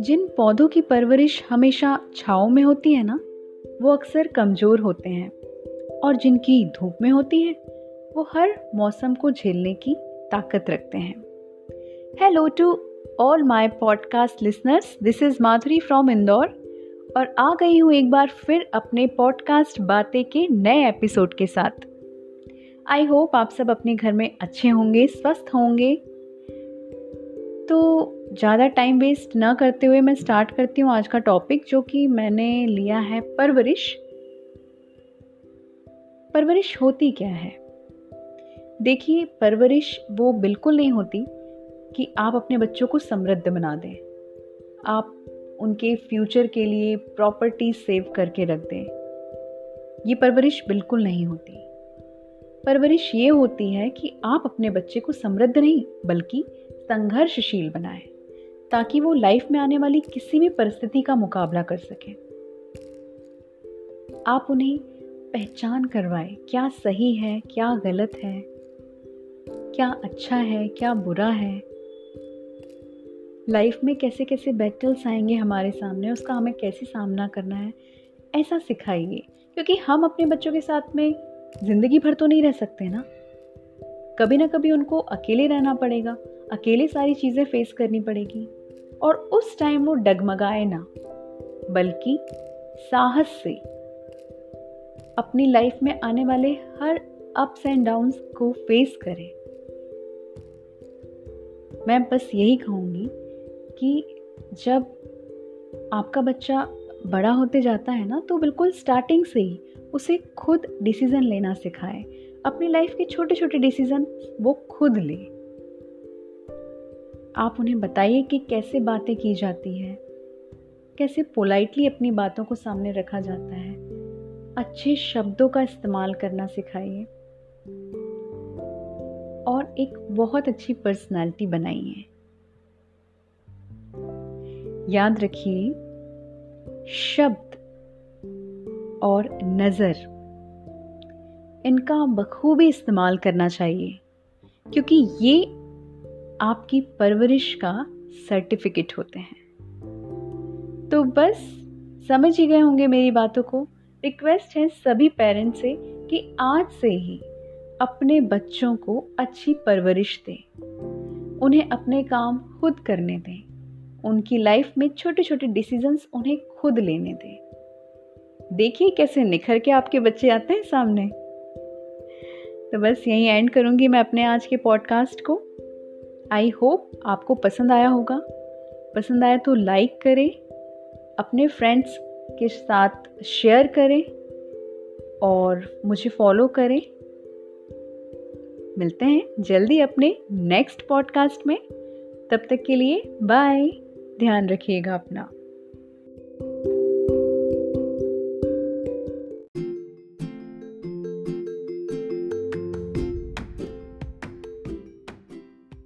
जिन पौधों की परवरिश हमेशा छाँव में होती है ना, वो अक्सर कमज़ोर होते हैं। और जिनकी धूप में होती है, वो हर मौसम को झेलने की ताकत रखते हैं। Hello to all my podcast listeners this is Madhuri from Indore और आ गई हूँ एक बार फिर अपने पॉडकास्ट बातें के नए एपिसोड के साथ। आई होप आप सब अपने घर में अच्छे होंगे, स्वस्थ होंगे। तो ज़्यादा टाइम वेस्ट ना करते हुए मैं स्टार्ट करती हूँ आज का टॉपिक जो कि मैंने लिया है परवरिश। परवरिश होती क्या है? देखिए, परवरिश वो बिल्कुल नहीं होती कि आप अपने बच्चों को समृद्ध बना दें। आप उनके फ्यूचर के लिए प्रॉपर्टी सेव करके रख दें। ये परवरिश बिल्कुल नहीं होती। परवरिश ये होती है कि आप अपने बच्चे को समृद्ध नहीं, बल्कि संघर्षशील बनाएँ। ताकि वो लाइफ में आने वाली किसी भी परिस्थिति का मुकाबला कर सकें। आप उन्हें पहचान करवाएँ, क्या सही है, क्या गलत है, क्या अच्छा है, क्या बुरा है। लाइफ में कैसे कैसे बैटल्स आएँगे हमारे सामने, उसका हमें कैसे सामना करना है, ऐसा सिखाइए। क्योंकि हम अपने बच्चों के साथ में ज़िंदगी भर तो नहीं रह सकते ना। कभी ना कभी उनको अकेले रहना पड़ेगा, अकेले सारी चीज़ें फेस करनी पड़ेगी। और उस टाइम वो डगमगाए ना, बल्कि साहस से अपनी लाइफ में आने वाले हर अप्स एंड डाउन्स को फेस करें। मैं बस यही कहूँगी कि जब आपका बच्चा बड़ा होते जाता है ना तो बिल्कुल स्टार्टिंग से ही उसे खुद डिसीज़न लेना सिखाए। अपनी लाइफ के छोटे छोटे डिसीज़न वो खुद ले। आप उन्हें बताइए कि कैसे बातें की जाती है। कैसे पोलाइटली अपनी बातों को सामने रखा जाता है। अच्छे शब्दों का इस्तेमाल करना सिखाइए। और एक बहुत अच्छी पर्सनालिटी बनाइए। याद रखिए, शब्द और नज़र, इनका बखूबी इस्तेमाल करना चाहिए, क्योंकि ये आपकी परवरिश का सर्टिफिकेट होते हैं। तो बस, समझ ही गए होंगे मेरी बातों को। रिक्वेस्ट है सभी पेरेंट्स से कि आज से ही अपने बच्चों को अच्छी परवरिश दें। उन्हें अपने काम खुद करने दें। उनकी लाइफ में छोटे छोटे डिसीजंस उन्हें खुद लेने दें। देखिए कैसे निखर के आपके बच्चे आते हैं सामने। तो बस यहीं एंड करूँगी मैं अपने आज के पॉडकास्ट को। आई होप आपको पसंद आया होगा। पसंद आया तो लाइक करें, अपने फ्रेंड्स के साथ शेयर करें और मुझे फॉलो करें। मिलते हैं जल्दी अपने नेक्स्ट पॉडकास्ट में। तब तक के लिए बाय ध्यान रखिएगा अपना।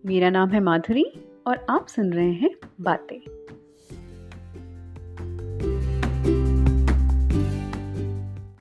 मेरा नाम है माधुरी और आप सुन रहे हैं बातें।